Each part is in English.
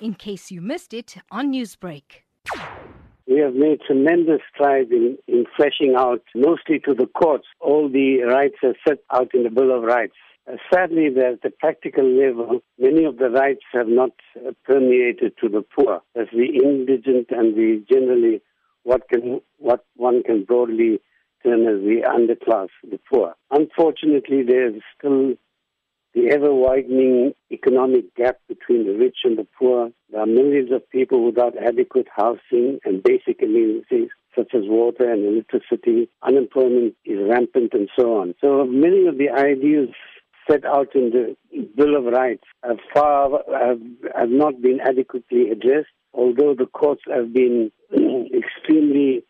in case you missed it on Newsbreak. We have made tremendous strides in, in fleshing out, mostly to the courts, all the rights as set out in the Bill of Rights. Uh, sadly, at the practical level, many of the rights have not uh, permeated to the poor, as the indigent and the generally what can what one can broadly term as the underclass, the poor. Unfortunately, there's still the ever widening economic gap between the rich and the poor. There are millions of people without adequate housing and basic amenities such as water and electricity. Unemployment is rampant and so on. So many of the ideas set out in the Bill of Rights have far have, have not been adequately addressed, although the courts have been extremely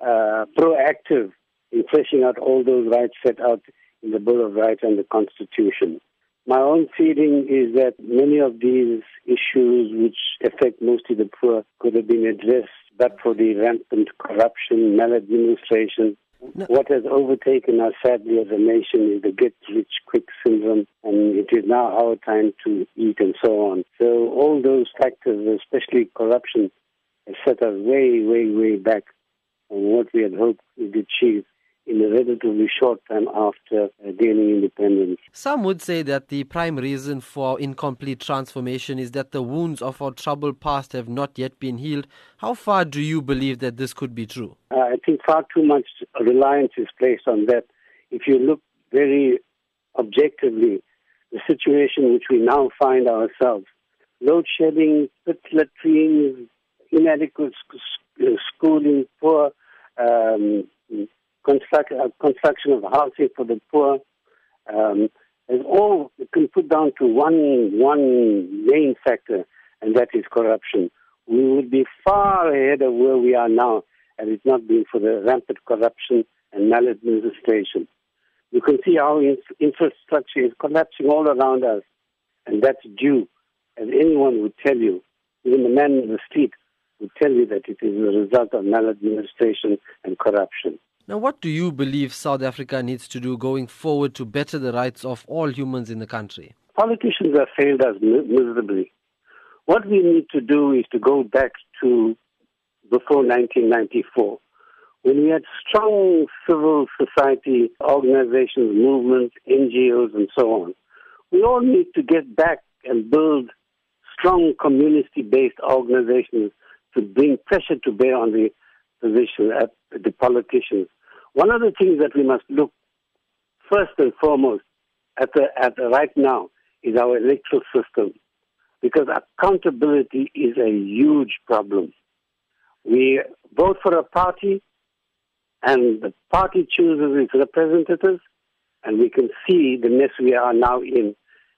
uh, proactive in fleshing out all those rights set out in the Bill of Rights and the Constitution. My own feeling is that many of these issues, which affect mostly the poor, could have been addressed but for the rampant corruption, maladministration. No. What has overtaken us sadly as a nation is the get rich quick syndrome, and it is now our time to eat and so on. So, all those factors, especially corruption, have set us way, way, way back on what we had hoped we'd achieve in a relatively short time after uh, gaining independence. Some would say that the prime reason for incomplete transformation is that the wounds of our troubled past have not yet been healed. How far do you believe that this could be true? Uh, I think far too much reliance is placed on that. If you look very objectively, the situation which we now find ourselves, load shedding, pit latrines, inadequate sc- schooling, poor um, construct, uh, construction of housing for the poor, um, all can put down to one one main factor, and that is corruption. We would be far ahead of where we are now had it not been for the rampant corruption and maladministration. You can see how infrastructure is collapsing all around us, and that's due, as anyone would tell you, even the man in the street would tell you that it is a result of maladministration and corruption. Now, what do you believe South Africa needs to do going forward to better the rights of all humans in the country? Politicians have failed us miserably. What we need to do is to go back to before 1994, when we had strong civil society organizations, movements, NGOs, and so on. We all need to get back and build strong community based organizations to bring pressure to bear on the position at the politicians. One of the things that we must look first and foremost at the, at the right now is our electoral system, because accountability is a huge problem. We vote for a party, and the party chooses its representatives, and we can see the mess we are now in.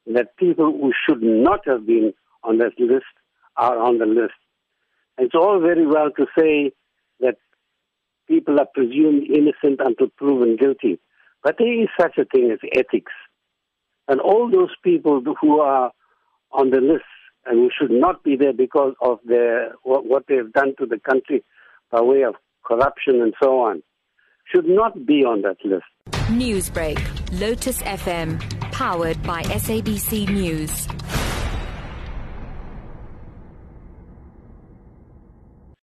That people who should not have been on that list are on the list. It's all very well to say that people are presumed innocent until proven guilty. But there is such a thing as ethics. And all those people who are on the list and who should not be there because of their, what, they've done to the country by way of corruption and so on should not be on that list. Newsbreak, Lotus FM, powered by SABC News.